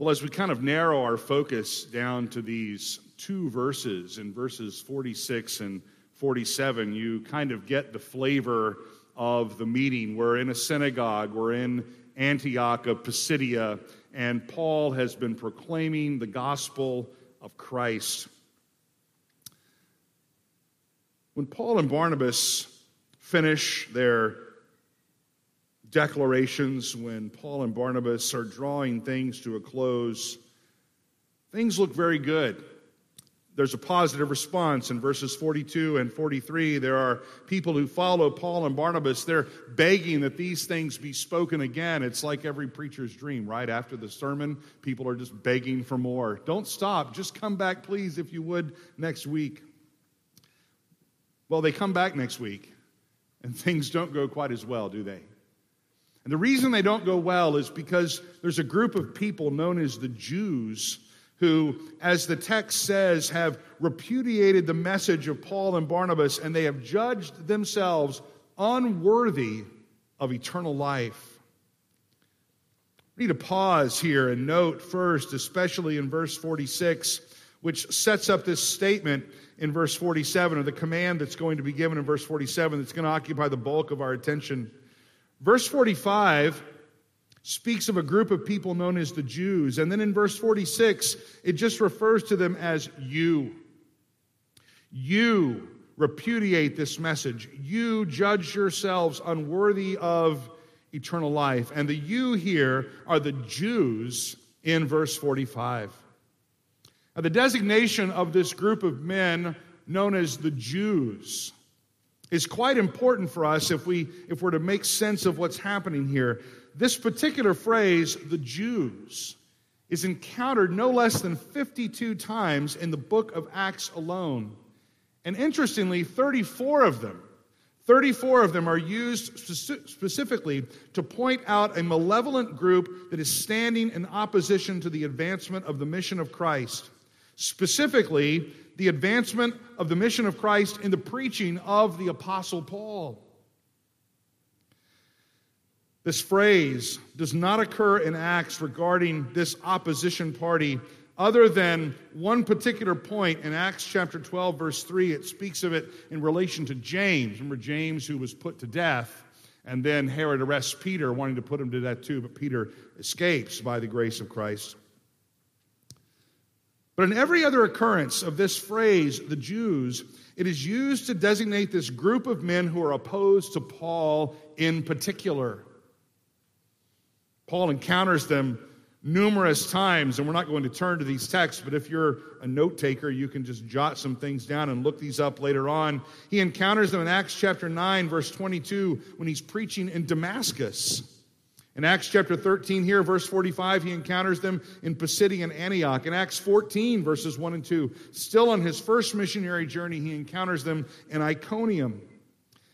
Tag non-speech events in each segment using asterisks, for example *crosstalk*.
Well, as we kind of narrow our focus down to these two verses, in verses 46 and 47, you kind of get the flavor of the meeting. We're in a synagogue, we're in Antioch of Pisidia, and Paul has been proclaiming the gospel of Christ. When Paul and Barnabas finish their declarations, when Paul and Barnabas are drawing things to a close, things look very good. There's a positive response in verses 42 and 43. There are people who follow Paul and Barnabas. They're begging that these things be spoken again. It's like every preacher's dream, right? After the sermon, people are just begging for more. Don't stop. Just come back, please, if you would, next week. Well, they come back next week, and *laughs* things don't go quite as well, do they? And the reason they don't go well is because there's a group of people known as the Jews who, as the text says, have repudiated the message of Paul and Barnabas and they have judged themselves unworthy of eternal life. We need to pause here and note first, especially in verse 46, which sets up this statement in verse 47, or the command that's going to be given in verse 47 that's going to occupy the bulk of our attention. Verse 45 speaks of a group of people known as the Jews. And then in verse 46, it just refers to them as you. You repudiate this message. You judge yourselves unworthy of eternal life. And the you here are the Jews in verse 45. Now, the designation of this group of men known as the Jews is quite important for us if, we, if we're to make sense of what's happening here. This particular phrase, the Jews, is encountered no less than 52 times in the book of Acts alone. And interestingly, 34 of them, 34 of them are used specifically to point out a malevolent group that is standing in opposition to the advancement of the mission of Christ. Specifically, the advancement of the mission of Christ in the preaching of the Apostle Paul. This phrase does not occur in Acts regarding this opposition party, other than one particular point in Acts chapter 12, verse 3. It speaks of it in relation to James. Remember James, who was put to death, and then Herod arrests Peter, wanting to put him to death too, but Peter escapes by the grace of Christ. But in every other occurrence of this phrase, the Jews, it is used to designate this group of men who are opposed to Paul in particular. Paul encounters them numerous times, and we're not going to turn to these texts, but if you're a note taker, you can just jot some things down and look these up later on. He encounters them in Acts chapter 9, verse 22, when he's preaching in Damascus. In Acts chapter 13, here, verse 45, he encounters them in Pisidian Antioch. In Acts 14, verses 1 and 2, still on his first missionary journey, he encounters them in Iconium.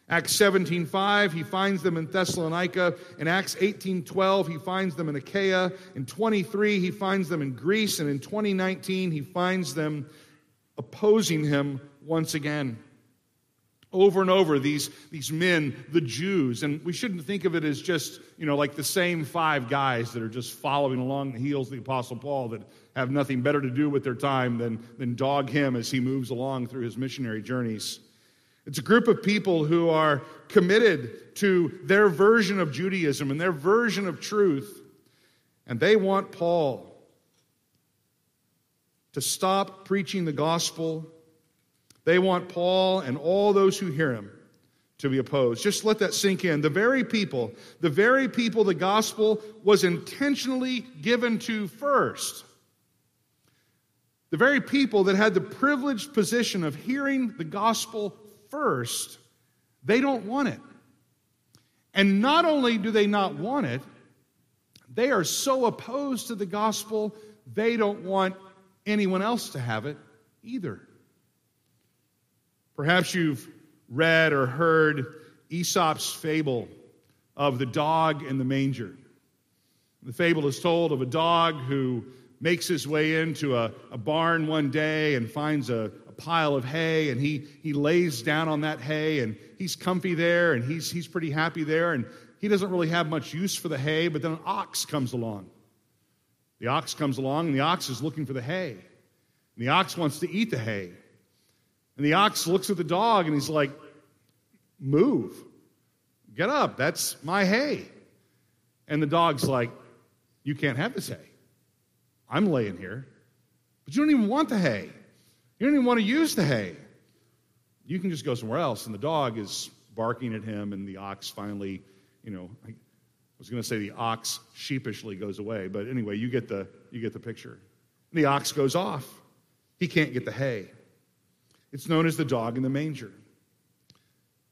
Acts 17:5 he finds them in Thessalonica. In Acts 18:12 he finds them in Achaia. In 23 he finds them in Greece and in 2019 he finds them opposing him once again. Over and over, these, these men, the Jews, and we shouldn't think of it as just, you know, like the same five guys that are just following along the heels of the Apostle Paul that have nothing better to do with their time than, than dog him as he moves along through his missionary journeys. It's a group of people who are committed to their version of Judaism and their version of truth, and they want Paul to stop preaching the gospel they want Paul and all those who hear him to be opposed. Just let that sink in. The very people, the very people the gospel was intentionally given to first, the very people that had the privileged position of hearing the gospel first, they don't want it. And not only do they not want it, they are so opposed to the gospel, they don't want anyone else to have it either. Perhaps you've read or heard Aesop's fable of the dog in the manger. The fable is told of a dog who makes his way into a, a barn one day and finds a, a, pile of hay, and he, he lays down on that hay, and he's comfy there, and he's, he's pretty happy there, and he doesn't really have much use for the hay, but then an ox comes along. The ox comes along, and the ox is looking for the hay. And the ox wants to eat the hay. And the ox looks at the dog and he's like, Move. Get up. That's my hay. And the dog's like, You can't have this hay. I'm laying here. But you don't even want the hay. You don't even want to use the hay. You can just go somewhere else. And the dog is barking at him, and the ox finally, you know, I was going to say the ox sheepishly goes away, but anyway, you get the, you get the picture. And the ox goes off. He can't get the hay. It's known as the dog in the manger.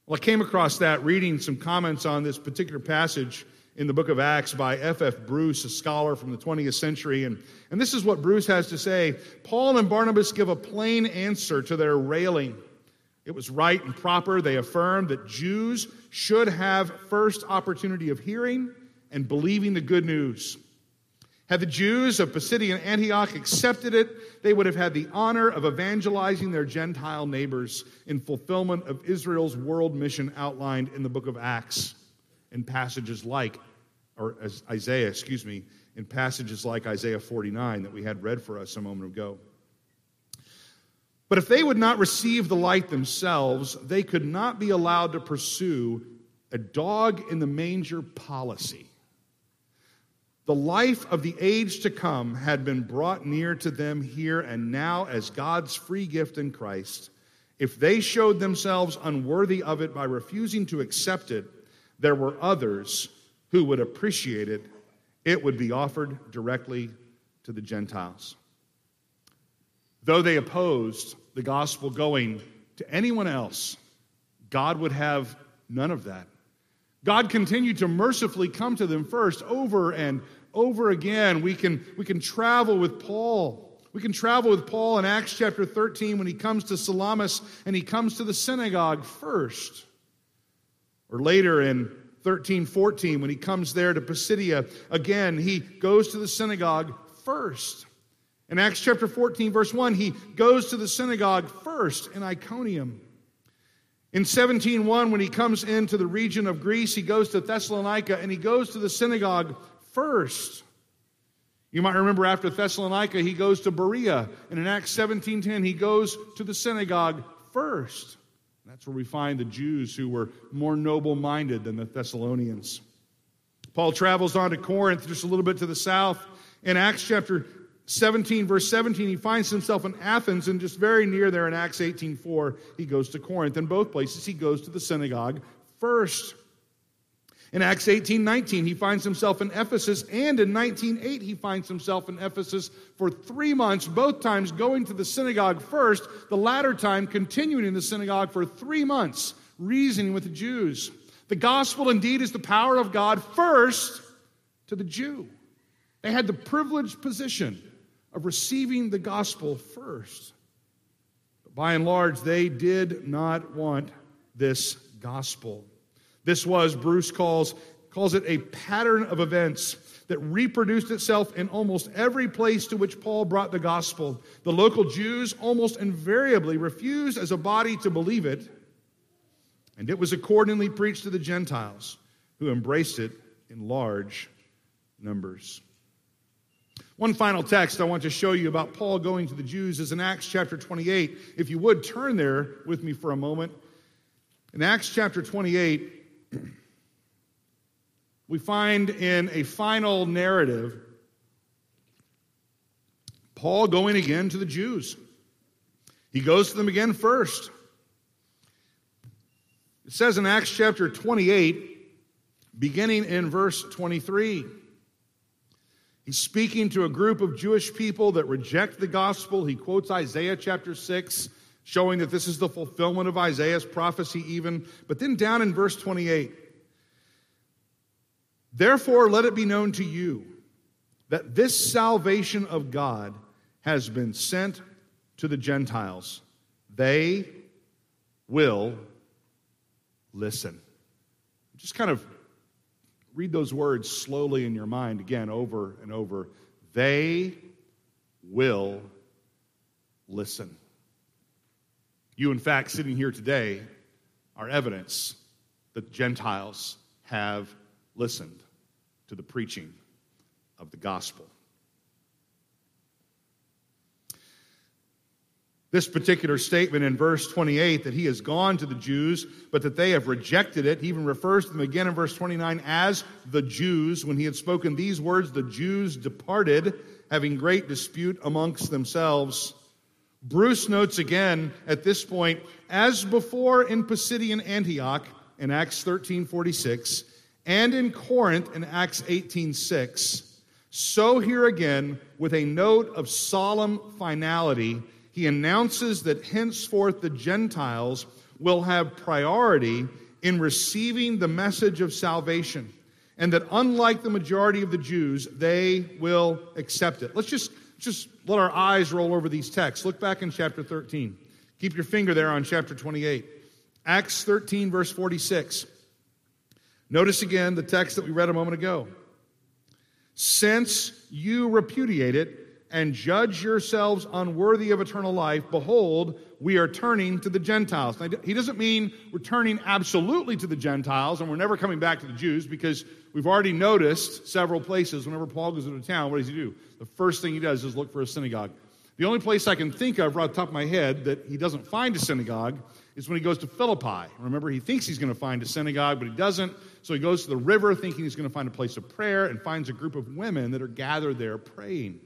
Well, I came across that reading some comments on this particular passage in the book of Acts by F.F. F. Bruce, a scholar from the 20th century. And, and this is what Bruce has to say Paul and Barnabas give a plain answer to their railing. It was right and proper. They affirmed that Jews should have first opportunity of hearing and believing the good news. Had the Jews of Pisidian Antioch accepted it, they would have had the honor of evangelizing their Gentile neighbors in fulfillment of Israel's world mission outlined in the book of Acts in passages like, or Isaiah, excuse me, in passages like Isaiah 49 that we had read for us a moment ago. But if they would not receive the light themselves, they could not be allowed to pursue a dog in the manger policy. The life of the age to come had been brought near to them here and now as God's free gift in Christ. If they showed themselves unworthy of it by refusing to accept it, there were others who would appreciate it. It would be offered directly to the Gentiles. Though they opposed the gospel going to anyone else, God would have none of that. God continued to mercifully come to them first over and over again. We can, we can travel with Paul. We can travel with Paul in Acts chapter 13 when he comes to Salamis and he comes to the synagogue first. Or later in 13, 14, when he comes there to Pisidia, again, he goes to the synagogue first. In Acts chapter 14, verse 1, he goes to the synagogue first in Iconium. In 17:1 when he comes into the region of Greece he goes to Thessalonica and he goes to the synagogue first. You might remember after Thessalonica he goes to Berea and in Acts 17:10 he goes to the synagogue first. That's where we find the Jews who were more noble-minded than the Thessalonians. Paul travels on to Corinth just a little bit to the south. In Acts chapter 17, verse 17, he finds himself in Athens, and just very near there in Acts 18 4, he goes to Corinth. In both places, he goes to the synagogue first. In Acts 18 19, he finds himself in Ephesus, and in 19 8, he finds himself in Ephesus for three months, both times going to the synagogue first, the latter time continuing in the synagogue for three months, reasoning with the Jews. The gospel indeed is the power of God first to the Jew. They had the privileged position of receiving the gospel first. But by and large, they did not want this gospel. This was, Bruce calls, calls it a pattern of events that reproduced itself in almost every place to which Paul brought the gospel. The local Jews almost invariably refused as a body to believe it, and it was accordingly preached to the Gentiles, who embraced it in large numbers. One final text I want to show you about Paul going to the Jews is in Acts chapter 28. If you would turn there with me for a moment. In Acts chapter 28, *clears throat* we find in a final narrative Paul going again to the Jews. He goes to them again first. It says in Acts chapter 28, beginning in verse 23. He's speaking to a group of Jewish people that reject the gospel. He quotes Isaiah chapter 6, showing that this is the fulfillment of Isaiah's prophecy, even. But then down in verse 28, therefore let it be known to you that this salvation of God has been sent to the Gentiles. They will listen. Just kind of read those words slowly in your mind again over and over. They will listen. You, in fact, sitting here today, are evidence that Gentiles have listened to the preaching of the gospel. This particular statement in verse 28 that he has gone to the Jews, but that they have rejected it, he even refers to them again in verse 29 as the Jews. When he had spoken these words, the Jews departed, having great dispute amongst themselves. Bruce notes again at this point, as before in Pisidian Antioch in Acts 13:46, and in Corinth in Acts 18:6, so here again with a note of solemn finality he announces that henceforth the Gentiles will have priority in receiving the message of salvation, and that unlike the majority of the Jews, they will accept it. Let's just, just let our eyes roll over these texts. Look back in chapter 13. Keep your finger there on chapter 28. Acts 13, verse 46. Notice again the text that we read a moment ago. Since you repudiate it, and judge yourselves unworthy of eternal life, behold, we are turning to the Gentiles. Now, he doesn't mean we're turning absolutely to the Gentiles and we're never coming back to the Jews because we've already noticed several places whenever Paul goes into town, what does he do? The first thing he does is look for a synagogue. The only place I can think of right off the top of my head that he doesn't find a synagogue is when he goes to Philippi. Remember, he thinks he's going to find a synagogue, but he doesn't. So he goes to the river thinking he's going to find a place of prayer and finds a group of women that are gathered there praying.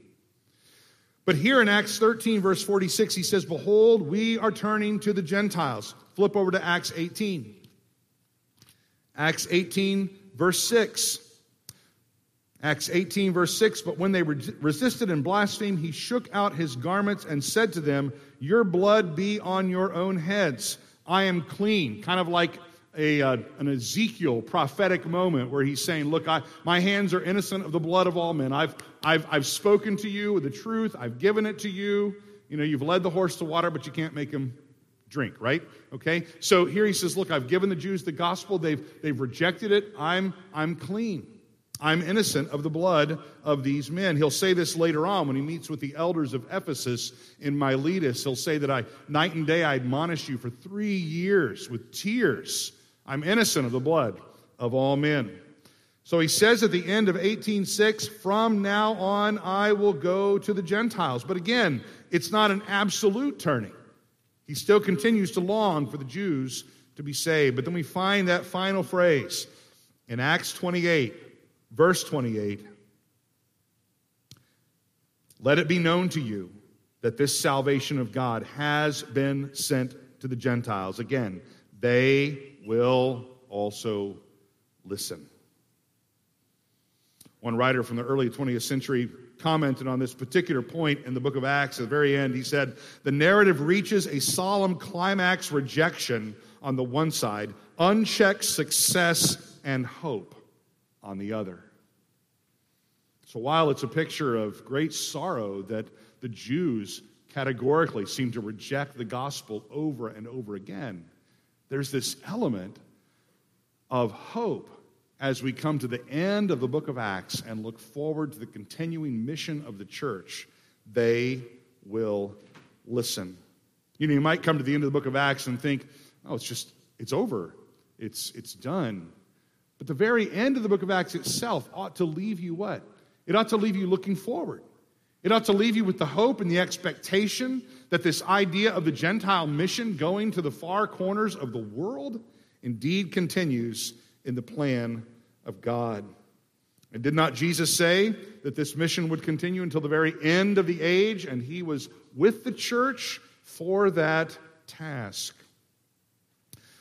But here in Acts 13, verse 46, he says, Behold, we are turning to the Gentiles. Flip over to Acts 18. Acts 18, verse 6. Acts 18, verse 6 But when they resisted and blasphemed, he shook out his garments and said to them, Your blood be on your own heads. I am clean. Kind of like a, uh, an Ezekiel prophetic moment where he's saying, Look, I, my hands are innocent of the blood of all men. I've, I've, I've spoken to you with the truth, I've given it to you. You know, you've led the horse to water, but you can't make him drink, right? Okay? So here he says, Look, I've given the Jews the gospel, they've, they've rejected it. I'm, I'm clean. I'm innocent of the blood of these men. He'll say this later on when he meets with the elders of Ephesus in Miletus. He'll say that I, night and day, I admonish you for three years with tears I'm innocent of the blood of all men. So he says at the end of 18:6, from now on I will go to the Gentiles. But again, it's not an absolute turning. He still continues to long for the Jews to be saved. But then we find that final phrase in Acts 28, verse 28. Let it be known to you that this salvation of God has been sent to the Gentiles. Again, they will also listen. One writer from the early 20th century commented on this particular point in the book of Acts at the very end. He said, The narrative reaches a solemn climax rejection on the one side, unchecked success and hope on the other. So while it's a picture of great sorrow that the Jews categorically seem to reject the gospel over and over again, there's this element of hope as we come to the end of the book of Acts and look forward to the continuing mission of the church. They will listen. You know, you might come to the end of the book of Acts and think, oh, it's just, it's over, it's, it's done. But the very end of the book of Acts itself ought to leave you what? It ought to leave you looking forward. It ought to leave you with the hope and the expectation that this idea of the Gentile mission going to the far corners of the world indeed continues in the plan of God. And did not Jesus say that this mission would continue until the very end of the age, and he was with the church for that task?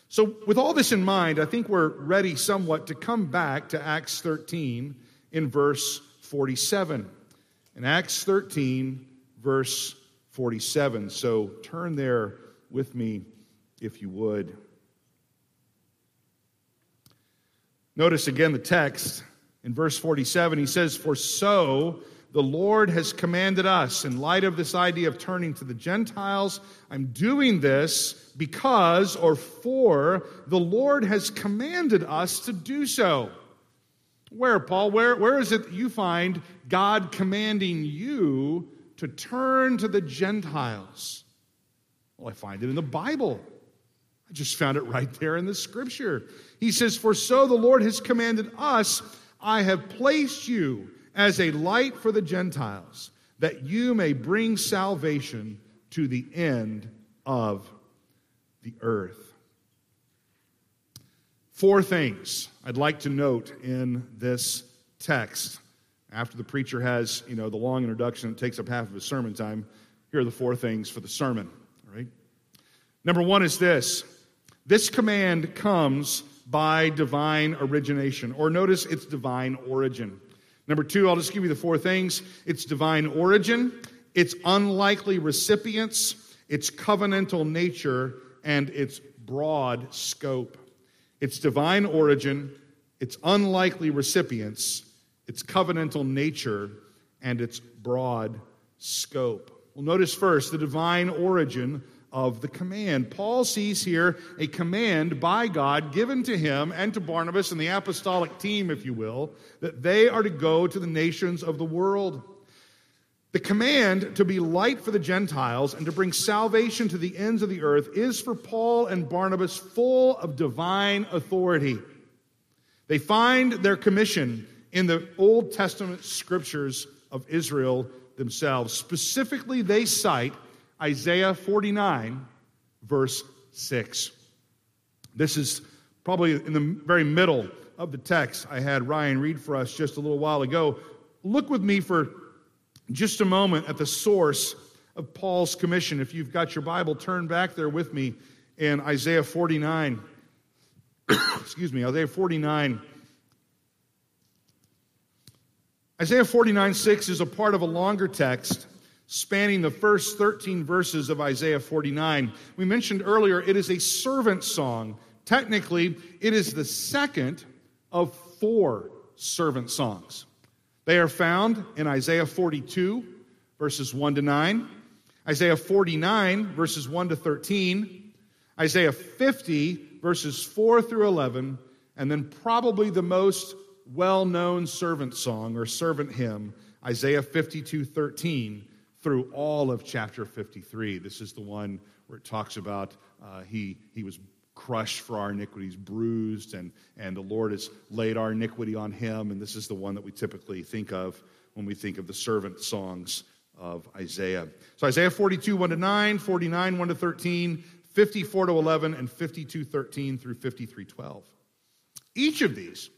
So, with all this in mind, I think we're ready somewhat to come back to Acts 13 in verse 47. In Acts 13, verse 47. So turn there with me if you would. Notice again the text in verse 47. He says, For so the Lord has commanded us, in light of this idea of turning to the Gentiles, I'm doing this because or for the Lord has commanded us to do so. Where, Paul? Where, where is it that you find God commanding you to turn to the Gentiles? Well, I find it in the Bible. I just found it right there in the scripture. He says, For so the Lord has commanded us, I have placed you as a light for the Gentiles, that you may bring salvation to the end of the earth. Four things I'd like to note in this text. After the preacher has, you know, the long introduction, it takes up half of his sermon time. Here are the four things for the sermon. All right. Number one is this this command comes by divine origination, or notice it's divine origin. Number two, I'll just give you the four things it's divine origin, its unlikely recipients, its covenantal nature, and its broad scope. Its divine origin, its unlikely recipients, its covenantal nature, and its broad scope. Well, notice first the divine origin of the command. Paul sees here a command by God given to him and to Barnabas and the apostolic team, if you will, that they are to go to the nations of the world. The command to be light for the Gentiles and to bring salvation to the ends of the earth is for Paul and Barnabas full of divine authority. They find their commission in the Old Testament scriptures of Israel themselves. Specifically, they cite Isaiah 49, verse 6. This is probably in the very middle of the text I had Ryan read for us just a little while ago. Look with me for just a moment at the source of Paul's commission. If you've got your Bible, turn back there with me in Isaiah 49. *coughs* Excuse me, Isaiah 49. Isaiah 49 6 is a part of a longer text spanning the first 13 verses of Isaiah 49. We mentioned earlier it is a servant song. Technically, it is the second of four servant songs. They are found in Isaiah 42, verses 1 to 9, Isaiah 49, verses 1 to 13, Isaiah 50, verses 4 through 11, and then probably the most well known servant song or servant hymn, Isaiah 52, 13, through all of chapter 53. This is the one where it talks about uh, he, he was crushed for our iniquities, bruised, and, and the Lord has laid our iniquity on him. And this is the one that we typically think of when we think of the servant songs of Isaiah. So Isaiah 42, 1 to 9, 49, 1 to 13, 54 to 11, and 52, 13 through 53, 12. Each of these,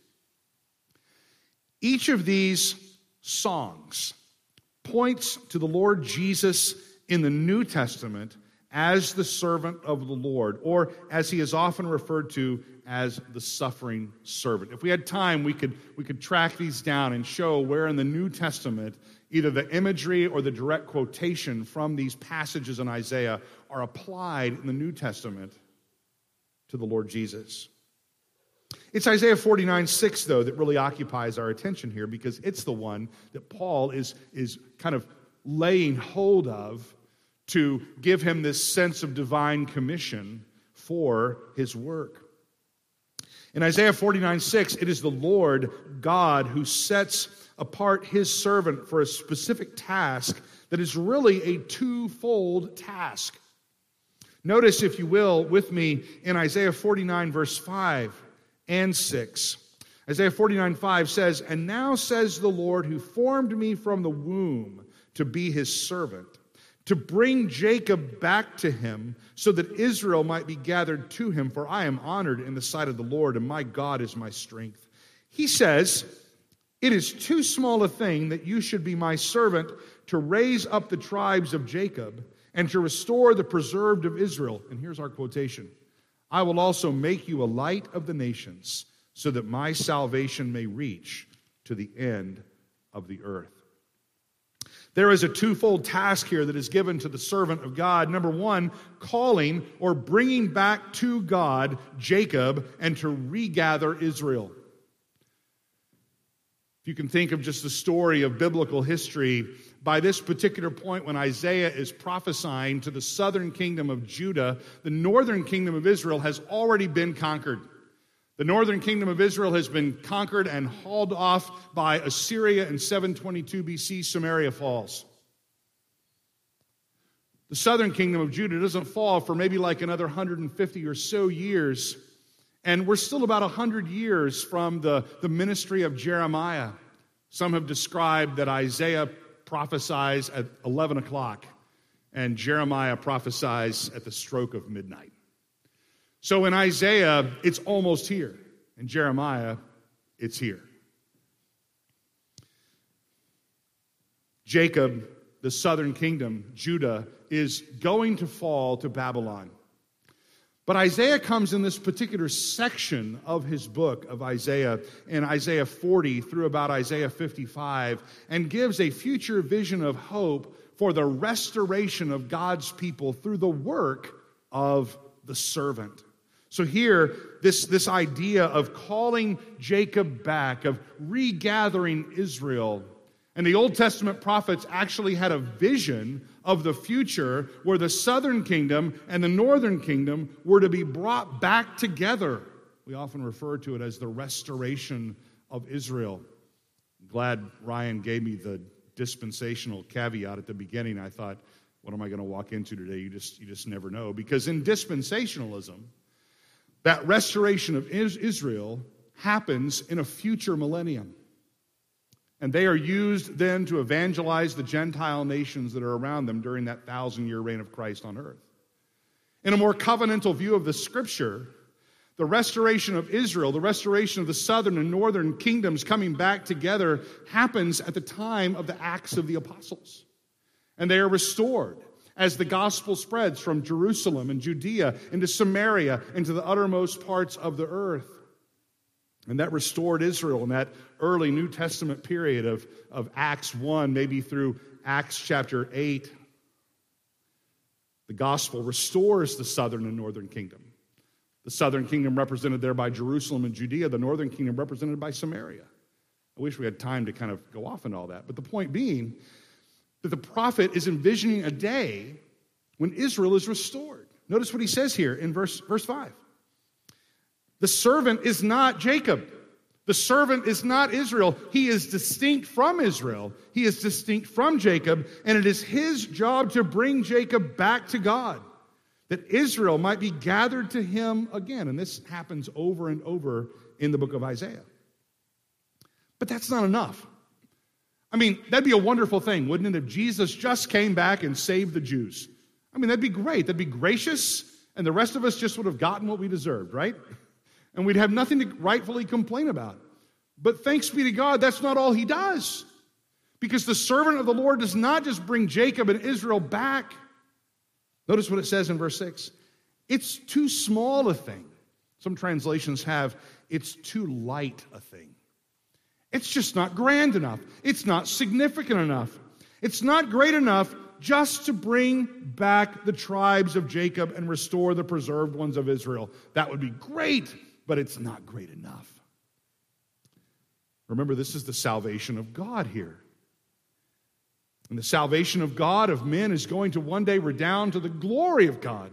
each of these songs points to the Lord Jesus in the New Testament as the servant of the Lord, or as he is often referred to as the suffering servant. If we had time, we could, we could track these down and show where in the New Testament either the imagery or the direct quotation from these passages in Isaiah are applied in the New Testament to the Lord Jesus. It's Isaiah 49 6, though, that really occupies our attention here because it's the one that Paul is, is kind of laying hold of to give him this sense of divine commission for his work. In Isaiah 49 6, it is the Lord God who sets apart his servant for a specific task that is really a twofold task. Notice, if you will, with me in Isaiah 49, verse 5 and 6. Isaiah 49, 5 says, And now says the Lord who formed me from the womb to be his servant to bring Jacob back to him so that Israel might be gathered to him, for I am honored in the sight of the Lord, and my God is my strength. He says, It is too small a thing that you should be my servant to raise up the tribes of Jacob and to restore the preserved of Israel. And here's our quotation I will also make you a light of the nations, so that my salvation may reach to the end of the earth. There is a twofold task here that is given to the servant of God. Number one, calling or bringing back to God Jacob and to regather Israel. If you can think of just the story of biblical history, by this particular point, when Isaiah is prophesying to the southern kingdom of Judah, the northern kingdom of Israel has already been conquered. The northern kingdom of Israel has been conquered and hauled off by Assyria in 722 BC. Samaria falls. The southern kingdom of Judah doesn't fall for maybe like another 150 or so years. And we're still about 100 years from the, the ministry of Jeremiah. Some have described that Isaiah prophesies at 11 o'clock and Jeremiah prophesies at the stroke of midnight. So in Isaiah, it's almost here. In Jeremiah, it's here. Jacob, the southern kingdom, Judah, is going to fall to Babylon. But Isaiah comes in this particular section of his book of Isaiah, in Isaiah 40 through about Isaiah 55, and gives a future vision of hope for the restoration of God's people through the work of the servant. So, here, this, this idea of calling Jacob back, of regathering Israel, and the Old Testament prophets actually had a vision of the future where the southern kingdom and the northern kingdom were to be brought back together. We often refer to it as the restoration of Israel. I'm glad Ryan gave me the dispensational caveat at the beginning. I thought, what am I going to walk into today? You just, you just never know. Because in dispensationalism, that restoration of Israel happens in a future millennium. And they are used then to evangelize the Gentile nations that are around them during that thousand year reign of Christ on earth. In a more covenantal view of the scripture, the restoration of Israel, the restoration of the southern and northern kingdoms coming back together happens at the time of the Acts of the Apostles. And they are restored as the gospel spreads from Jerusalem and Judea into Samaria into the uttermost parts of the earth. And that restored Israel in that early New Testament period of, of Acts 1, maybe through Acts chapter 8. The gospel restores the southern and northern kingdom. The southern kingdom represented there by Jerusalem and Judea, the northern kingdom represented by Samaria. I wish we had time to kind of go off on all that. But the point being that the prophet is envisioning a day when Israel is restored. Notice what he says here in verse, verse 5. The servant is not Jacob. The servant is not Israel. He is distinct from Israel. He is distinct from Jacob, and it is his job to bring Jacob back to God, that Israel might be gathered to him again. And this happens over and over in the book of Isaiah. But that's not enough. I mean, that'd be a wonderful thing, wouldn't it, if Jesus just came back and saved the Jews? I mean, that'd be great. That'd be gracious, and the rest of us just would have gotten what we deserved, right? and we'd have nothing to rightfully complain about. But thanks be to God, that's not all he does. Because the servant of the Lord does not just bring Jacob and Israel back. Notice what it says in verse 6 it's too small a thing. Some translations have, it's too light a thing. It's just not grand enough. It's not significant enough. It's not great enough just to bring back the tribes of Jacob and restore the preserved ones of Israel. That would be great but it's not great enough. Remember, this is the salvation of God here. And the salvation of God, of men, is going to one day redound to the glory of God.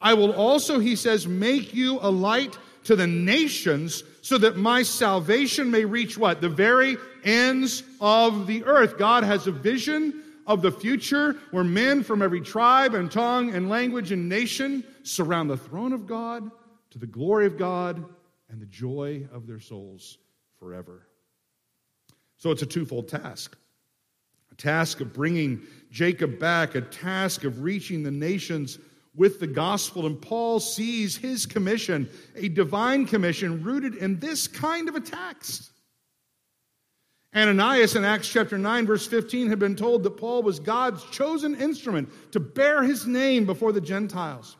I will also, he says, make you a light to the nations so that my salvation may reach what? The very ends of the earth. God has a vision of the future where men from every tribe and tongue and language and nation surround the throne of God to the glory of God and the joy of their souls forever. So it's a twofold task a task of bringing Jacob back, a task of reaching the nations with the gospel. And Paul sees his commission, a divine commission, rooted in this kind of a text. Ananias in Acts chapter 9, verse 15, had been told that Paul was God's chosen instrument to bear his name before the Gentiles.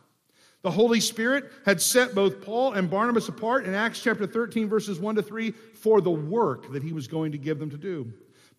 The Holy Spirit had set both Paul and Barnabas apart in Acts chapter 13, verses 1 to 3, for the work that he was going to give them to do.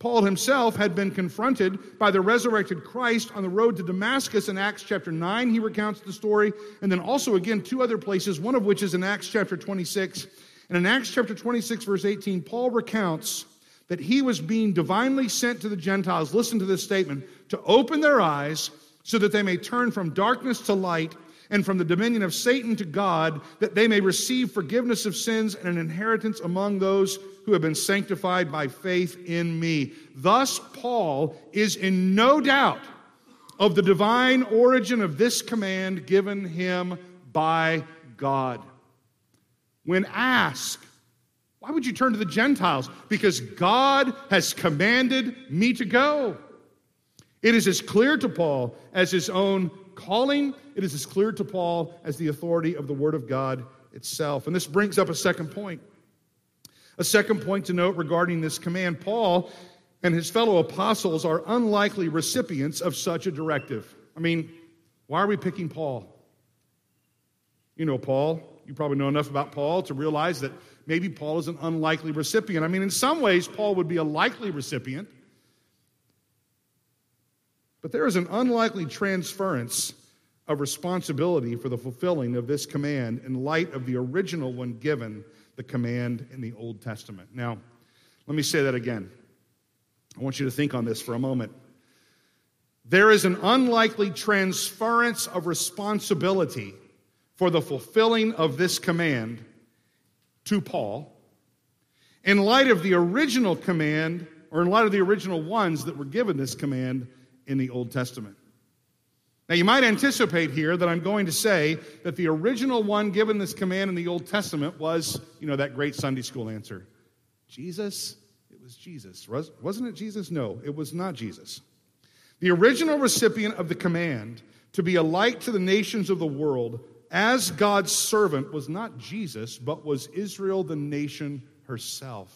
Paul himself had been confronted by the resurrected Christ on the road to Damascus in Acts chapter 9. He recounts the story. And then also, again, two other places, one of which is in Acts chapter 26. And in Acts chapter 26, verse 18, Paul recounts that he was being divinely sent to the Gentiles. Listen to this statement to open their eyes so that they may turn from darkness to light and from the dominion of Satan to God, that they may receive forgiveness of sins and an inheritance among those who have been sanctified by faith in me. Thus, Paul is in no doubt of the divine origin of this command given him by God. When asked, why would you turn to the Gentiles? Because God has commanded me to go. It is as clear to Paul as his own calling, it is as clear to Paul as the authority of the Word of God itself. And this brings up a second point. A second point to note regarding this command Paul and his fellow apostles are unlikely recipients of such a directive. I mean, why are we picking Paul? You know Paul. You probably know enough about Paul to realize that maybe Paul is an unlikely recipient. I mean, in some ways, Paul would be a likely recipient. But there is an unlikely transference of responsibility for the fulfilling of this command in light of the original one given, the command in the Old Testament. Now, let me say that again. I want you to think on this for a moment. There is an unlikely transference of responsibility for the fulfilling of this command to Paul in light of the original command, or in light of the original ones that were given this command in the Old Testament. Now, you might anticipate here that I'm going to say that the original one given this command in the Old Testament was, you know, that great Sunday school answer Jesus? It was Jesus. Wasn't it Jesus? No, it was not Jesus. The original recipient of the command to be a light to the nations of the world as God's servant was not Jesus, but was Israel, the nation herself.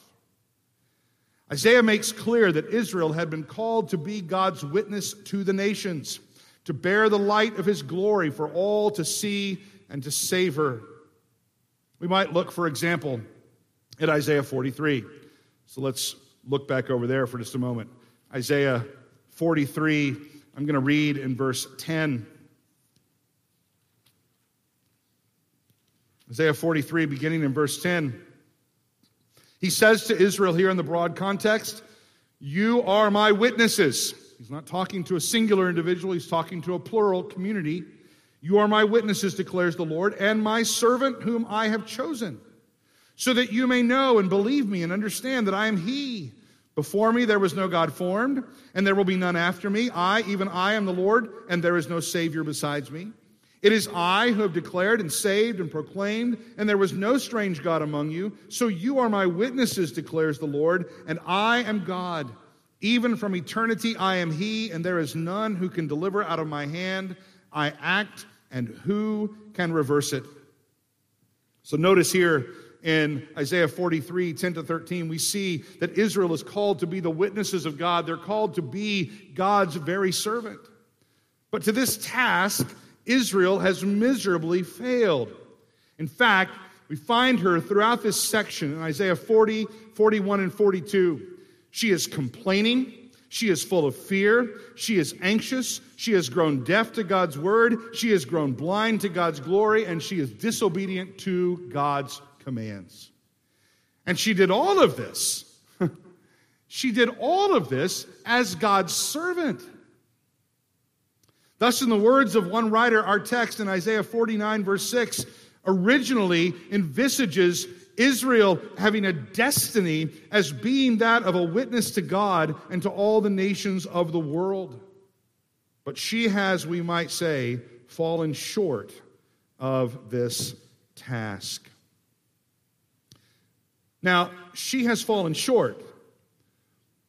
Isaiah makes clear that Israel had been called to be God's witness to the nations, to bear the light of his glory for all to see and to savor. We might look, for example, at Isaiah 43. So let's look back over there for just a moment. Isaiah 43, I'm going to read in verse 10. Isaiah 43, beginning in verse 10. He says to Israel here in the broad context, You are my witnesses. He's not talking to a singular individual, he's talking to a plural community. You are my witnesses, declares the Lord, and my servant whom I have chosen, so that you may know and believe me and understand that I am He. Before me there was no God formed, and there will be none after me. I, even I, am the Lord, and there is no Savior besides me. It is I who have declared and saved and proclaimed, and there was no strange God among you. So you are my witnesses, declares the Lord, and I am God. Even from eternity I am He, and there is none who can deliver out of my hand. I act, and who can reverse it? So notice here in Isaiah 43, 10 to 13, we see that Israel is called to be the witnesses of God. They're called to be God's very servant. But to this task, Israel has miserably failed. In fact, we find her throughout this section in Isaiah 40, 41, and 42. She is complaining. She is full of fear. She is anxious. She has grown deaf to God's word. She has grown blind to God's glory, and she is disobedient to God's commands. And she did all of this. *laughs* she did all of this as God's servant. Thus, in the words of one writer, our text in Isaiah 49, verse 6, originally envisages Israel having a destiny as being that of a witness to God and to all the nations of the world. But she has, we might say, fallen short of this task. Now, she has fallen short,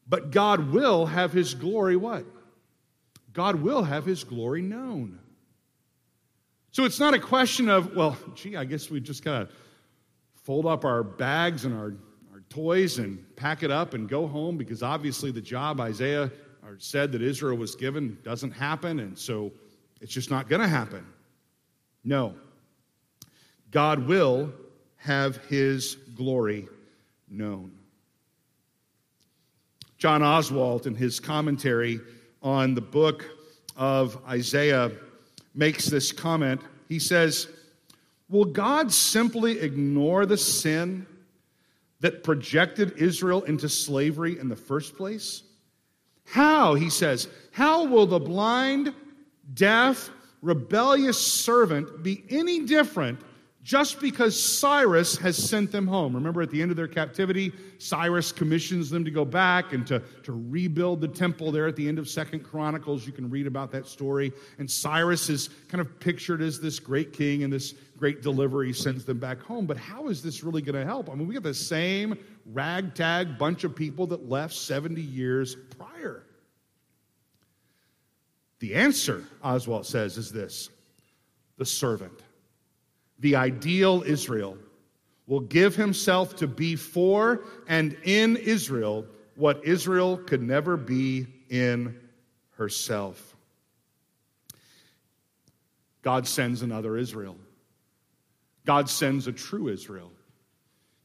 but God will have his glory what? God will have his glory known. So it's not a question of, well, *laughs* gee, I guess we just got to fold up our bags and our, our toys and pack it up and go home because obviously the job Isaiah said that Israel was given doesn't happen, and so it's just not going to happen. No. God will have his glory known. John Oswalt, in his commentary, on the book of Isaiah makes this comment. He says, Will God simply ignore the sin that projected Israel into slavery in the first place? How, he says, how will the blind, deaf, rebellious servant be any different just because Cyrus has sent them home. Remember, at the end of their captivity, Cyrus commissions them to go back and to, to rebuild the temple there at the end of Second Chronicles. You can read about that story. And Cyrus is kind of pictured as this great king and this great deliverer. He sends them back home. But how is this really going to help? I mean, we got the same ragtag bunch of people that left 70 years prior. The answer, Oswalt says, is this the servant, the ideal Israel, will give himself to be for and in Israel what Israel could never be in herself. God sends another Israel. God sends a true Israel.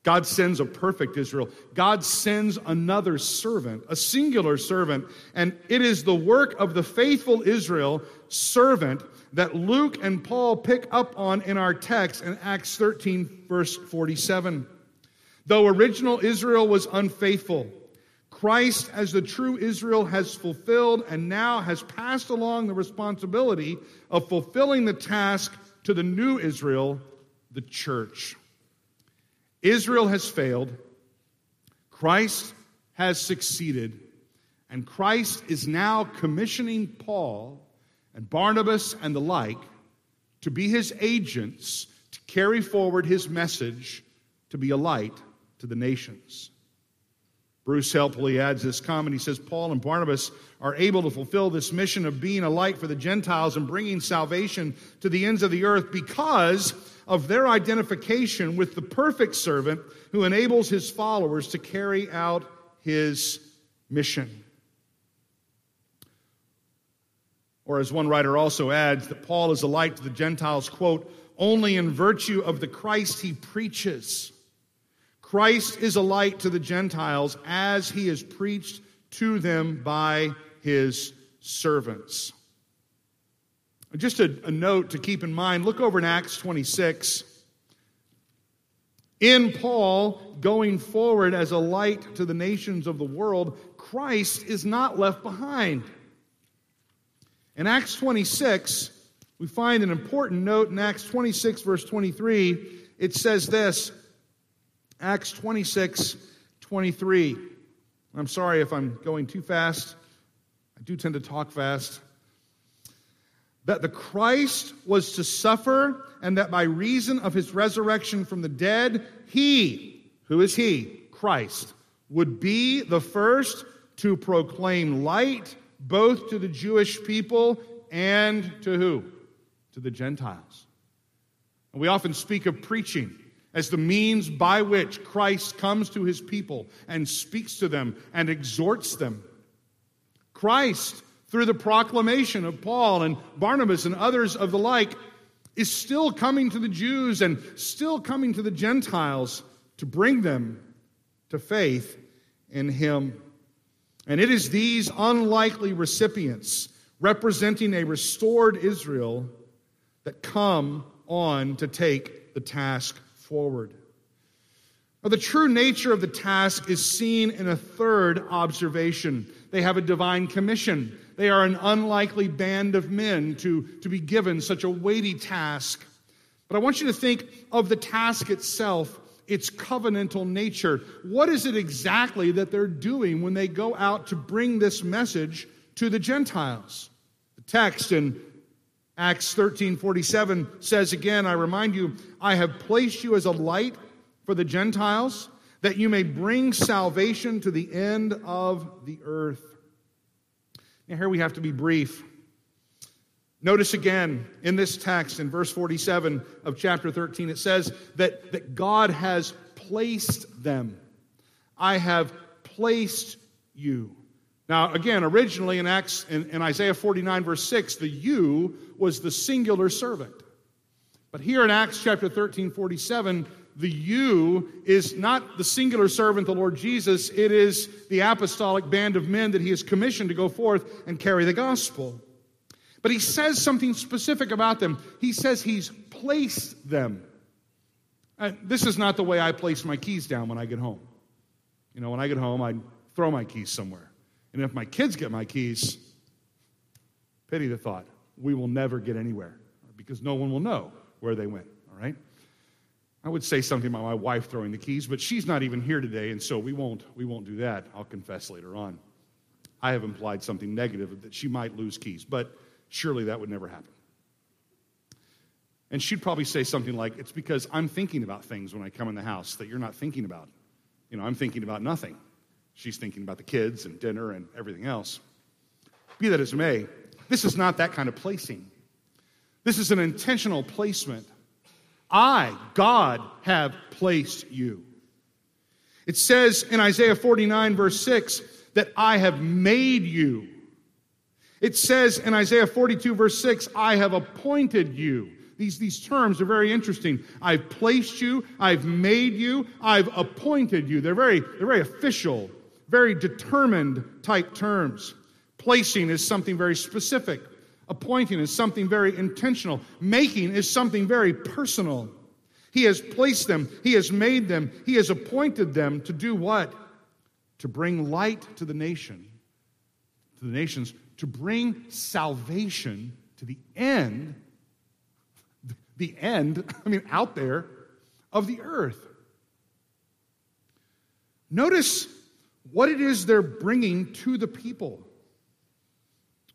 God sends a perfect Israel. God sends another servant, a singular servant. And it is the work of the faithful Israel servant that Luke and Paul pick up on in our text in Acts 13, verse 47. Though original Israel was unfaithful, Christ, as the true Israel, has fulfilled and now has passed along the responsibility of fulfilling the task to the new Israel, the church. Israel has failed, Christ has succeeded, and Christ is now commissioning Paul and Barnabas and the like to be his agents to carry forward his message to be a light to the nations. Bruce helpfully adds this comment. He says, Paul and Barnabas are able to fulfill this mission of being a light for the Gentiles and bringing salvation to the ends of the earth because of their identification with the perfect servant who enables his followers to carry out his mission. Or, as one writer also adds, that Paul is a light to the Gentiles, quote, only in virtue of the Christ he preaches Christ is a light to the Gentiles as he is preached to them by his servants. Just a, a, note to keep in mind look over in Acts 26. In Paul going forward as a light to the nations of the world, Christ is not left behind. In Acts 26, we find an important note in Acts 26, verse 23. It says this Acts 26, 23. I'm sorry if I'm going too fast. I do tend to talk fast. That the Christ was to suffer, and that by reason of his resurrection from the dead, he, who is he? Christ, would be the first to proclaim light both to the Jewish people and to who? To the Gentiles. And we often speak of preaching as the means by which Christ comes to his people and speaks to them and exhorts them. Christ, through the proclamation of Paul and Barnabas and others of the like, is still coming to the Jews and still coming to the Gentiles to bring them to faith in him. And it is these unlikely recipients representing a restored Israel that come on to take the task forward. Now, the true nature of the task is seen in a third observation. They have a divine commission. They are an unlikely band of men to, to be given such a weighty task. But I want you to think of the task itself, its covenantal nature. What is it exactly that they're doing when they go out to bring this message to the Gentiles? The text in Acts 13 47 says again, I remind you, I have placed you as a light for the Gentiles, that you may bring salvation to the end of the earth. Now, here we have to be brief. Notice again in this text, in verse 47 of chapter 13, it says that, that God has placed them. I have placed you. Now, again, originally in Acts in, in, Isaiah 49, verse 6, the you was the singular servant. But here in Acts chapter 13, 47, the you is not the singular servant, the Lord Jesus, it is the apostolic band of men that he has commissioned to go forth and carry the gospel. But he says something specific about them. He says he's placed them. Uh, this is not the way I place my keys down when I get home. You know, when I get home, I throw my keys somewhere. And if my kids get my keys, pity the thought, we will never get anywhere because no one will know where they went, all right? I would say something about my wife throwing the keys, but she's not even here today, and so we won't, we won't do that. I'll confess later on. I have implied something negative that she might lose keys, but surely that would never happen. And she'd probably say something like, It's because I'm thinking about things when I come in the house that you're not thinking about. You know, I'm thinking about nothing. She's thinking about the kids and dinner and everything else. Be that as it may, This is not that kind of placing. This is an intentional placement. I, God, have placed you. It says in Isaiah 49, verse 6, that I have made you. It says in Isaiah 42, verse 6, I have appointed you. These, these terms are very interesting. I've placed you, I've made you, I've appointed you. They're very, they're very official, very determined type terms. Placing is something very specific. Appointing is something very intentional. Making is something very personal. He has placed them, He has made them, He has appointed them to do what? To bring light to the nation, to the nations, to bring salvation to the end, the end, *laughs* I mean, out there of the earth. Notice what it is they're bringing to the people.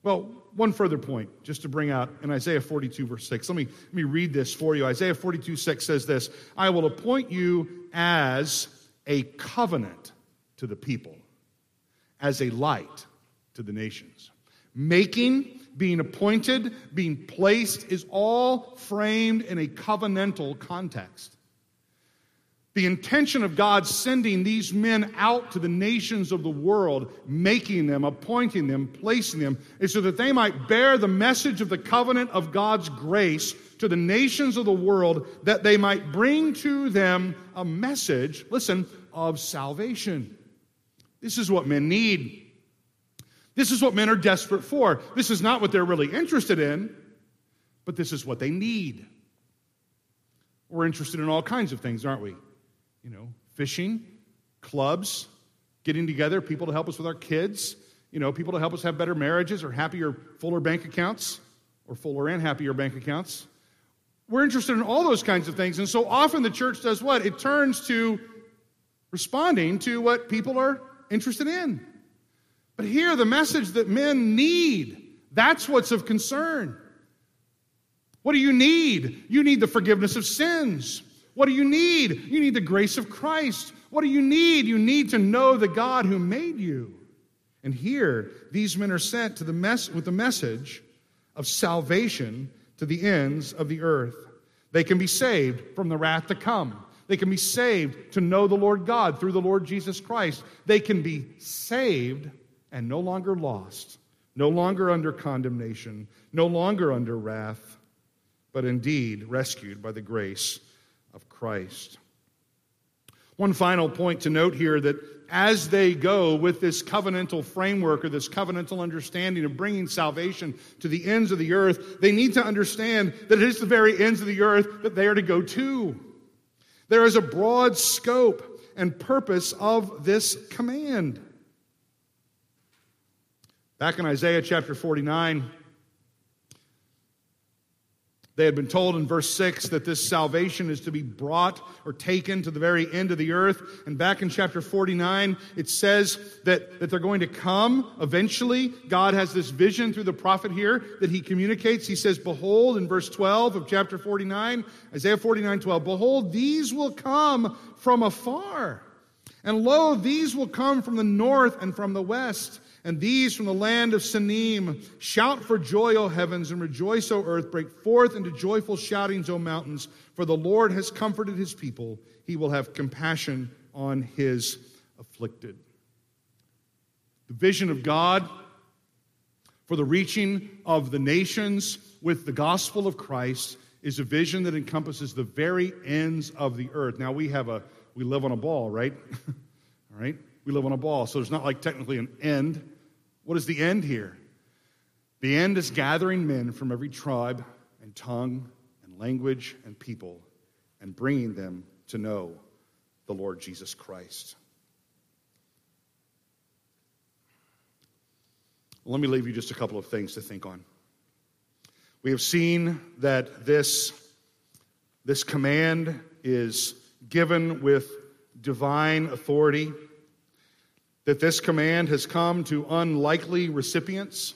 Well, one further point, just to bring out in Isaiah 42, verse 6. Let me, let me read this for you. Isaiah 42, 6 says this I will appoint you as a covenant to the people, as a light to the nations. Making, being appointed, being placed is all framed in a covenantal context. The intention of God sending these men out to the nations of the world, making them, appointing them, placing them, is so that they might bear the message of the covenant of God's grace to the nations of the world, that they might bring to them a message, listen, of salvation. This is what men need. This is what men are desperate for. This is not what they're really interested in, but this is what they need. We're interested in all kinds of things, aren't we? You know, fishing, clubs, getting together, people to help us with our kids, you know, people to help us have better marriages or happier, fuller bank accounts, or fuller and happier bank accounts. We're interested in all those kinds of things. And so often the church does what? It turns to responding to what people are interested in. But here, the message that men need, that's what's of concern. What do you need? You need the forgiveness of sins. What do you need? You need the grace of Christ. What do you need? You need to know the God who made you. And here, these men are sent to the mess with the message of salvation to the ends of the earth. They can be saved from the wrath to come. They can be saved to know the Lord God through the Lord Jesus Christ. They can be saved and no longer lost, no longer under condemnation, no longer under wrath, but indeed rescued by the grace Christ. One final point to note here that as they go with this covenantal framework or this covenantal understanding of bringing salvation to the ends of the earth, they need to understand that it is the very ends of the earth that they are to go to. There is a broad scope and purpose of this command. Back in Isaiah chapter 49, they had been told in verse 6 that this salvation is to be brought or taken to the very end of the earth. And back in chapter 49, it says that, that they're going to come eventually. God has this vision through the prophet here that he communicates. He says, Behold, in verse 12 of chapter 49, Isaiah 49 12, Behold, these will come from afar. And lo, these will come from the north and from the west and these from the land of Sinim. Shout for joy, O heavens, and rejoice, O earth. Break forth into joyful shoutings, O mountains, for the Lord has comforted his people. He will have compassion on his afflicted. The vision of God for the reaching of the nations with the gospel of Christ is a vision that encompasses the very ends of the earth. Now we have a we live on a ball, right? *laughs* All right? We live on a ball, so there's not like technically an end. What is the end here? The end is gathering men from every tribe and tongue and language and people and bringing them to know the Lord Jesus Christ. Let me leave you just a couple of things to think on. We have seen that this, this command is given with divine authority that this command has come to unlikely recipients,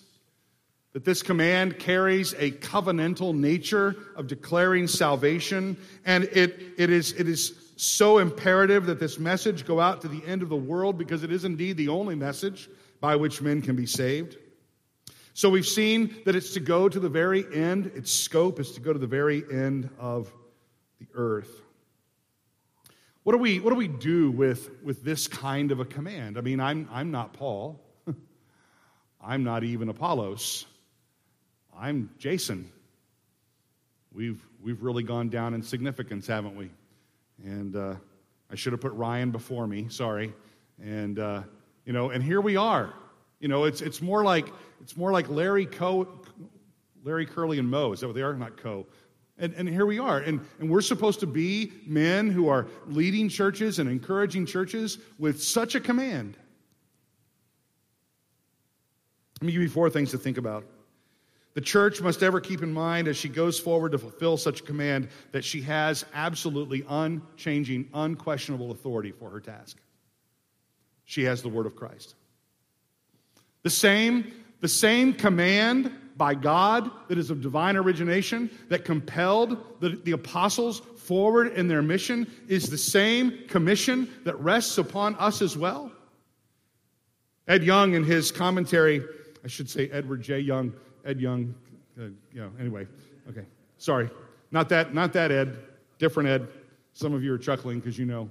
that this command carries a covenantal nature of declaring salvation, and it, it, is, it is so imperative that this message go out to the end of the world because it is indeed the only message by which men can be saved. So we've seen that it's to go to the very end, its scope is to go to the very end of the earth. What do we, what do, we do with, with this kind of a command? I mean, I'm, I'm not Paul. *laughs* I'm not even Apollos. I'm Jason. We've, we've really gone down in significance, haven't we? And uh, I should have put Ryan before me, sorry. And, uh, you know, and here we are. You know, it's, it's, more like, it's more like Larry Co, Larry Curly and Moe. Is that what they are? Not Co. And, and here we are. And, and we're supposed to be men who are leading churches and encouraging churches with such a command. Let me give you four things to think about. The church must ever keep in mind as she goes forward to fulfill such a command that she has absolutely unchanging, unquestionable authority for her task. She has the word of Christ. The same, the same command by God that is of divine origination that compelled the, the apostles forward in their mission is the same commission that rests upon us as well. Ed Young, in his commentary, I should say Edward J. Young, Ed Young, uh, you know, anyway, okay, sorry. Not that, not that Ed, different Ed. Some of you are chuckling because you know.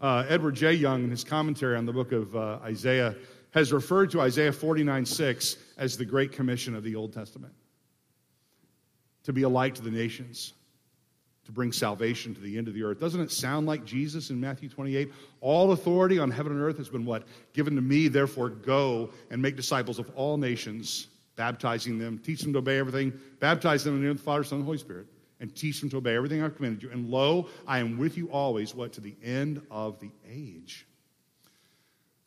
Uh, Edward J. Young, in his commentary on the book of uh, Isaiah, has referred to Isaiah 49 6 as the Great Commission of the Old Testament to be a light to the nations, to bring salvation to the end of the earth. Doesn't it sound like Jesus in Matthew 28? All authority on heaven and earth has been what? Given to me, therefore go and make disciples of all nations, baptizing them, teach them to obey everything, baptize them in the name of the Father, Son, and Holy Spirit, and teach them to obey everything I've commanded you. And lo, I am with you always, what? To the end of the age.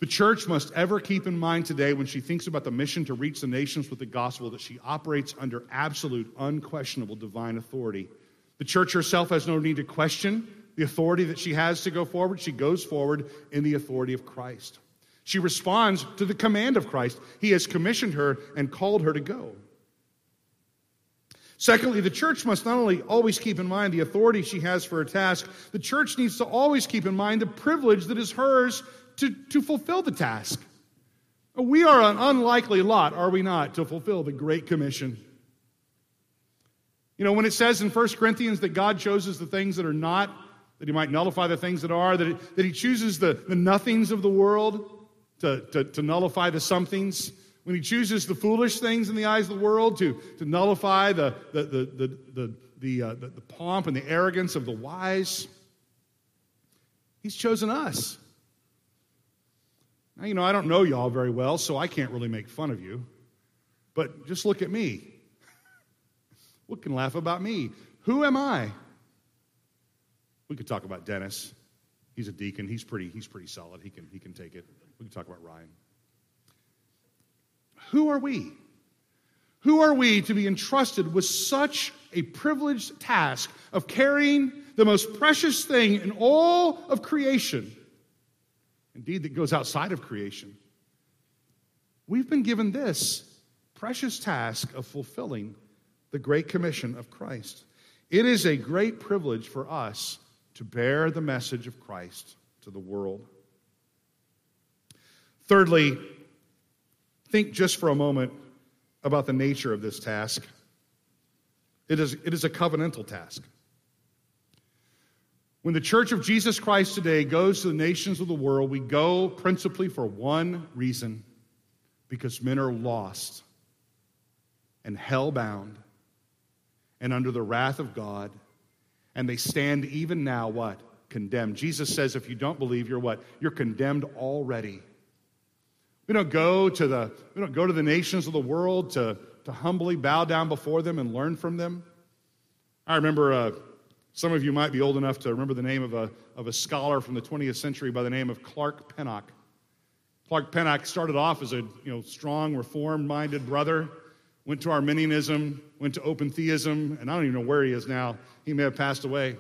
The church must ever keep in mind today when she thinks about the mission to reach the nations with the gospel that she operates under absolute, unquestionable divine authority. The church herself has no need to question the authority that she has to go forward. She goes forward in the authority of Christ. She responds to the command of Christ. He has commissioned her and called her to go. Secondly, the church must not only always keep in mind the authority she has for her task, the church needs to always keep in mind the privilege that is hers to, to fulfill the task. We are an unlikely lot, are we not, to fulfill the Great Commission. You know, when it says in 1 Corinthians that God chooses the things that are not, that he might nullify the things that are, that, it, that he chooses the, the nothings of the world to, to, to nullify the somethings, when he chooses the foolish things in the eyes of the world to, to nullify the, the, the, the, the, the, uh, the, the pomp and the arrogance of the wise, he's chosen us. Now, you know, I don't know y'all very well, so I can't really make fun of you. But just look at me. *laughs* what can laugh about me? Who am I? We could talk about Dennis. He's a deacon. He's pretty, he's pretty solid. He can, he can take it. We can talk about Ryan. Who are we? Who are we to be entrusted with such a privileged task of carrying the most precious thing in all of creation? Indeed, that goes outside of creation. We've been given this precious task of fulfilling the Great Commission of Christ. It is a great privilege for us to bear the message of Christ to the world. Thirdly, think just for a moment about the nature of this task. It is, it is a covenantal task. When the church of Jesus Christ today goes to the nations of the world, we go principally for one reason because men are lost and hell bound and under the wrath of God, and they stand even now what? Condemned. Jesus says, if you don't believe, you're what? You're condemned already. We don't go to the, we don't go to the nations of the world to, to humbly bow down before them and learn from them. I remember uh, some of you might be old enough to remember the name of a, of a scholar from the 20th century by the name of Clark Pinnock. Clark Pinnock started off as a you know, strong, reform minded brother, went to Arminianism, went to open theism, and I don't even know where he is now. He may have passed away.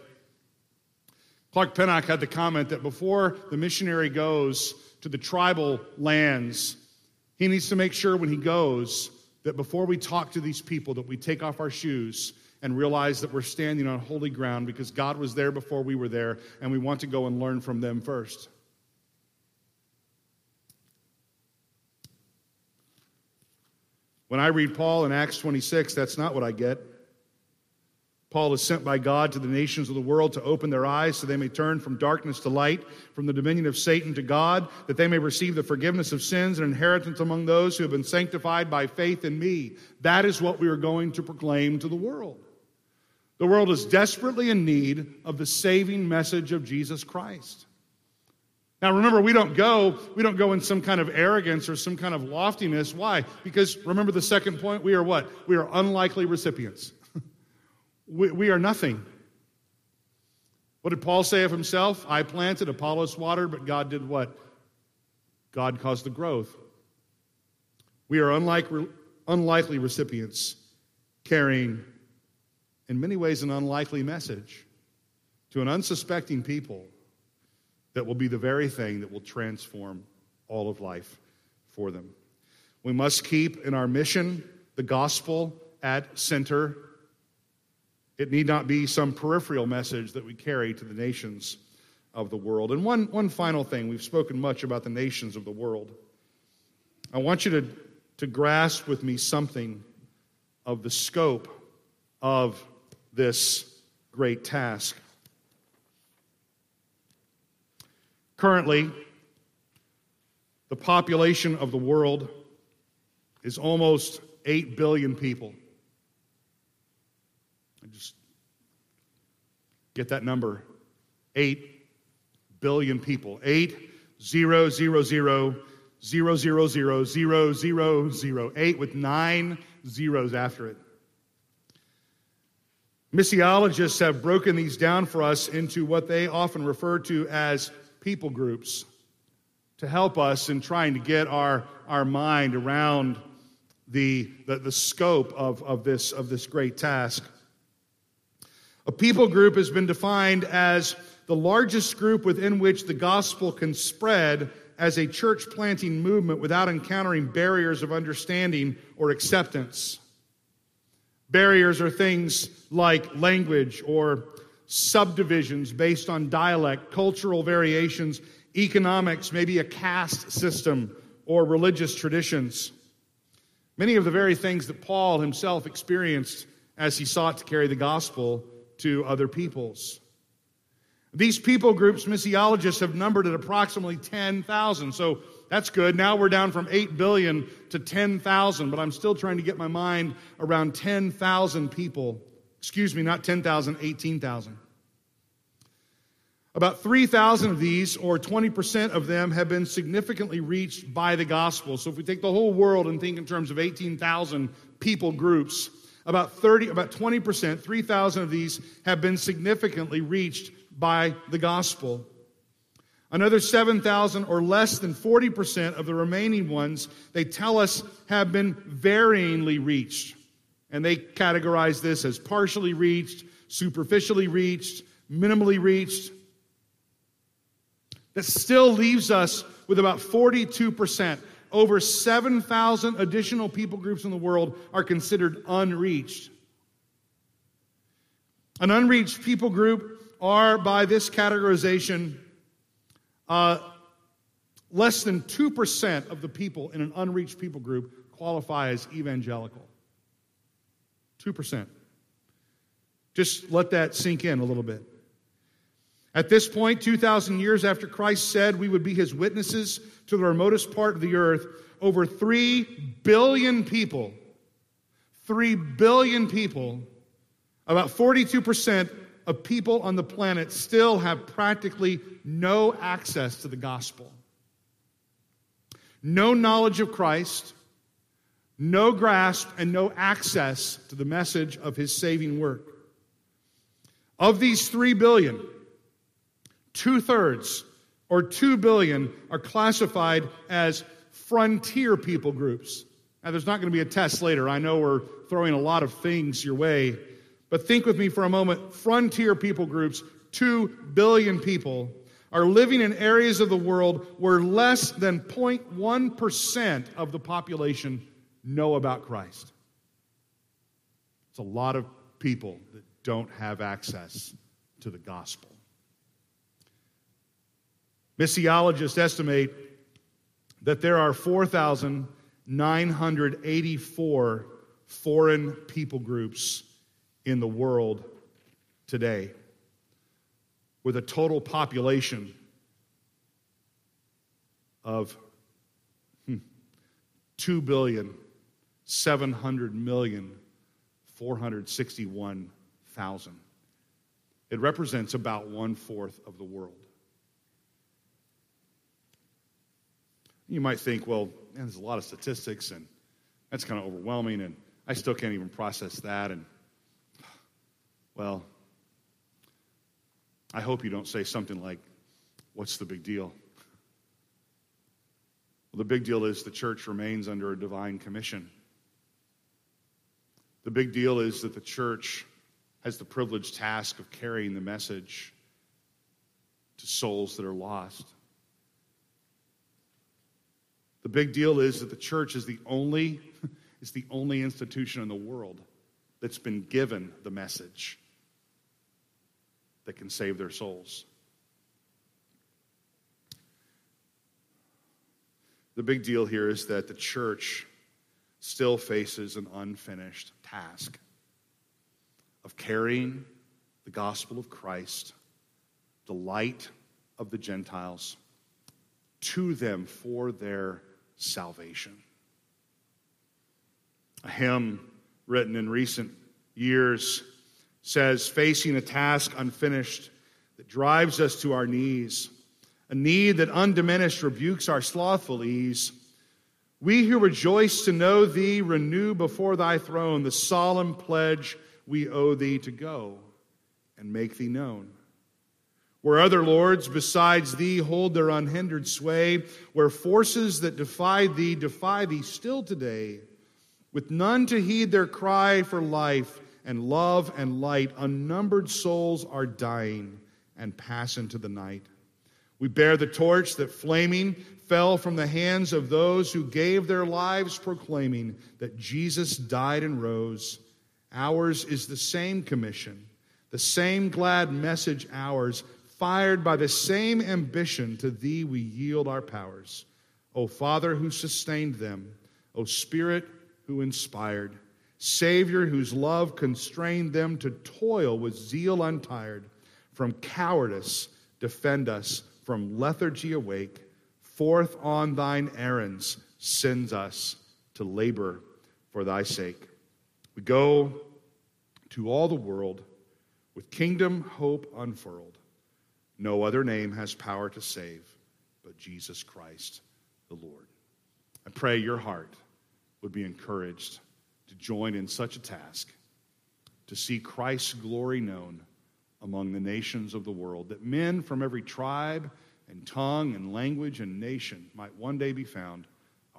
Clark Pinnock had the comment that before the missionary goes to the tribal lands, he needs to make sure when he goes that before we talk to these people that we take off our shoes and realize that we're standing on holy ground because God was there before we were there, and we want to go and learn from them first. When I read Paul in Acts 26, that's not what I get. Paul is sent by God to the nations of the world to open their eyes so they may turn from darkness to light, from the dominion of Satan to God, that they may receive the forgiveness of sins and inheritance among those who have been sanctified by faith in me. That is what we are going to proclaim to the world. The world is desperately in need of the saving message of Jesus Christ. Now remember, we don't go, we don't go in some kind of arrogance or some kind of loftiness. Why? Because remember the second point, we are what? We are unlikely recipients. *laughs* We, we are nothing. What did Paul say of himself? I planted, Apollos watered, but God did what? God caused the growth. We are unlike, unlikely recipients carrying, in many ways, an unlikely message to an unsuspecting people that will be the very thing that will transform all of life for them. We must keep in our mission the gospel at center it need not be some peripheral message that we carry to the nations of the world. And one, one final thing we've spoken much about the nations of the world. I want you to, to grasp with me something of the scope of this great task. Currently, the population of the world is almost 8 billion people. Just get that number 8 billion people. 8 0 0 0 0 0 0 0 0 0 8 with nine zeros after it. Missiologists have broken these down for us into what they often refer to as people groups to help us in trying to get our, our mind around the, the, the scope of, of, this, of this great task. A people group has been defined as the largest group within which the gospel can spread as a church planting movement without encountering barriers of understanding or acceptance. Barriers are things like language or subdivisions based on dialect, cultural variations, economics, maybe a caste system, or religious traditions. Many of the very things that Paul himself experienced as he sought to carry the gospel to other peoples. These people groups, missiologists have numbered at approximately 10,000. So that's good. Now we're down from 8 billion to 10,000, but I'm still trying to get my mind around 10,000 people. Excuse me, not 10,000, 18,000. About 3,000 of these, or 20% of them, have been significantly reached by the gospel. So if we take the whole world and think in terms of 18,000 people groups, about 30, about 20%, 3,000 of these have been significantly reached by the gospel. Another 7,000 or less than 40% of the remaining ones, they tell us, have been varyingly reached. And they categorize this as partially reached, superficially reached, minimally reached. That still leaves us with about 42% over 7,000 additional people groups in the world are considered unreached. An unreached people group are, by this categorization, uh, less than 2% of the people in an unreached people group qualify as evangelical. 2%. Just let that sink in a little bit. At this point, 2,000 years after Christ said we would be his witnesses to the remotest part of the earth, over 3 billion people, 3 billion people, about 42% of people on the planet still have practically no access to the gospel. No knowledge of Christ, no grasp, and no access to the message of his saving work. Of these 3 billion, Two thirds, or two billion, are classified as frontier people groups. Now, there's not going to be a test later. I know we're throwing a lot of things your way, but think with me for a moment. Frontier people groups, two billion people, are living in areas of the world where less than 0.1% of the population know about Christ. It's a lot of people that don't have access to the gospel. Missiologists estimate that there are 4,984 foreign people groups in the world today, with a total population of hmm, 2 billion 700 million 461,000. It represents about one fourth of the world. You might think, well, man, there's a lot of statistics, and that's kind of overwhelming, and I still can't even process that. And, well, I hope you don't say something like, what's the big deal? Well, the big deal is the church remains under a divine commission. The big deal is that the church has the privileged task of carrying the message to souls that are lost. The big deal is that the church is the only *laughs* is the only institution in the world that's been given the message that can save their souls. The big deal here is that the church still faces an unfinished task of carrying the gospel of Christ, the light of the Gentiles, to them for their salvation. A hymn written in recent years says, facing a task unfinished that drives us to our knees, a need that undiminished rebukes our slothful ease. We who rejoice to know thee renew before thy throne the solemn pledge we owe thee to go and make thee known where other lords besides thee hold their unhindered sway, where forces that defy thee defy thee still today, with none to heed their cry for life and love and light, unnumbered souls are dying and pass into the night. We bear the torch that flaming fell from the hands of those who gave their lives proclaiming that Jesus died and rose. Ours is the same commission, the same glad message ours Fired by the same ambition, to thee we yield our powers. O Father who sustained them, O Spirit who inspired, Savior whose love constrained them to toil with zeal untired, from cowardice defend us, from lethargy awake, forth on thine errands sends us to labor for thy sake. We go to all the world with kingdom hope unfurled no other name has power to save but Jesus Christ the Lord. I pray your heart would be encouraged join in such a task, to see Christ's glory known among the nations of the world, that men from every tribe and tongue and language and nation might one day be found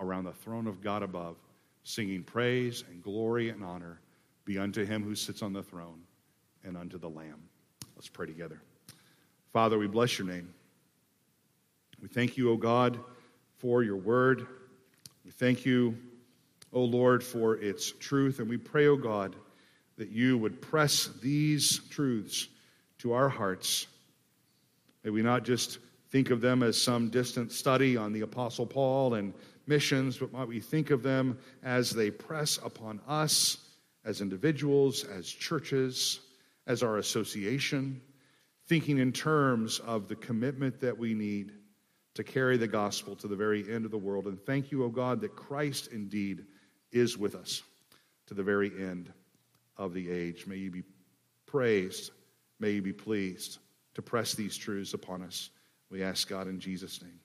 around the throne of God above, singing praise and glory and honor be unto him who sits on the throne and unto the Lamb. Let's pray together. Father, we bless your name. We thank you, O God, for your word. We thank you, O Lord, for its truth. And we pray, O God, that you would press these truths to our hearts. May we not just think of them as some distant study on the Apostle Paul and missions, but might we think of them as they press upon us as individuals, as churches, as our association thinking in terms of the commitment that we need to carry the gospel to the very end of the world. And thank you, O God, that Christ indeed is with us to the very end of the age. May you be praised. May you be pleased to press these truths upon us. We ask God in Jesus' name.